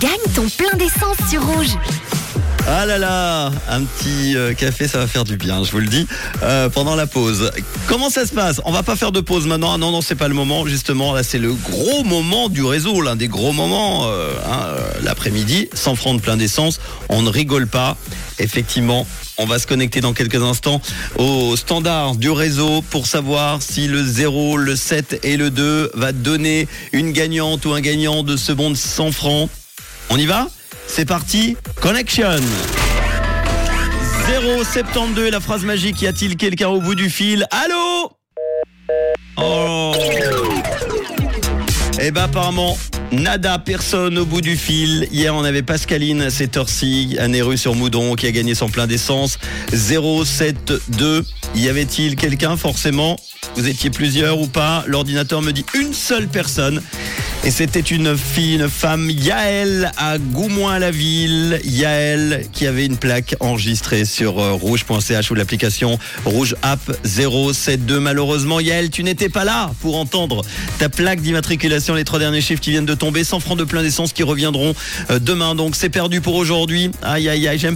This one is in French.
Gagne ton plein d'essence sur Rouge. Ah là là, un petit euh, café, ça va faire du bien, je vous le dis, euh, pendant la pause. Comment ça se passe? On va pas faire de pause maintenant. Ah non, non, c'est pas le moment. Justement, là, c'est le gros moment du réseau, l'un des gros moments. euh, hein, L'après-midi, 100 francs de plein d'essence. On ne rigole pas. Effectivement, on va se connecter dans quelques instants au standard du réseau pour savoir si le 0, le 7 et le 2 va donner une gagnante ou un gagnant de ce bon de 100 francs. On y va? C'est parti, connection. 072, la phrase magique, y a-t-il quelqu'un au bout du fil? Allô? Oh. Eh ben apparemment, nada, personne au bout du fil. Hier, on avait Pascaline, cette heure-ci, à sur Moudon, qui a gagné son plein d'essence. 072, y avait-il quelqu'un forcément? Vous étiez plusieurs ou pas? L'ordinateur me dit une seule personne. Et c'était une fille, une femme, Yael, à Goumoin-la-Ville. Yael, qui avait une plaque enregistrée sur euh, rouge.ch ou l'application Rouge App 072. Malheureusement, Yael, tu n'étais pas là pour entendre ta plaque d'immatriculation. Les trois derniers chiffres qui viennent de tomber. 100 francs de plein d'essence qui reviendront euh, demain. Donc c'est perdu pour aujourd'hui. Aïe, aïe, aïe, j'aime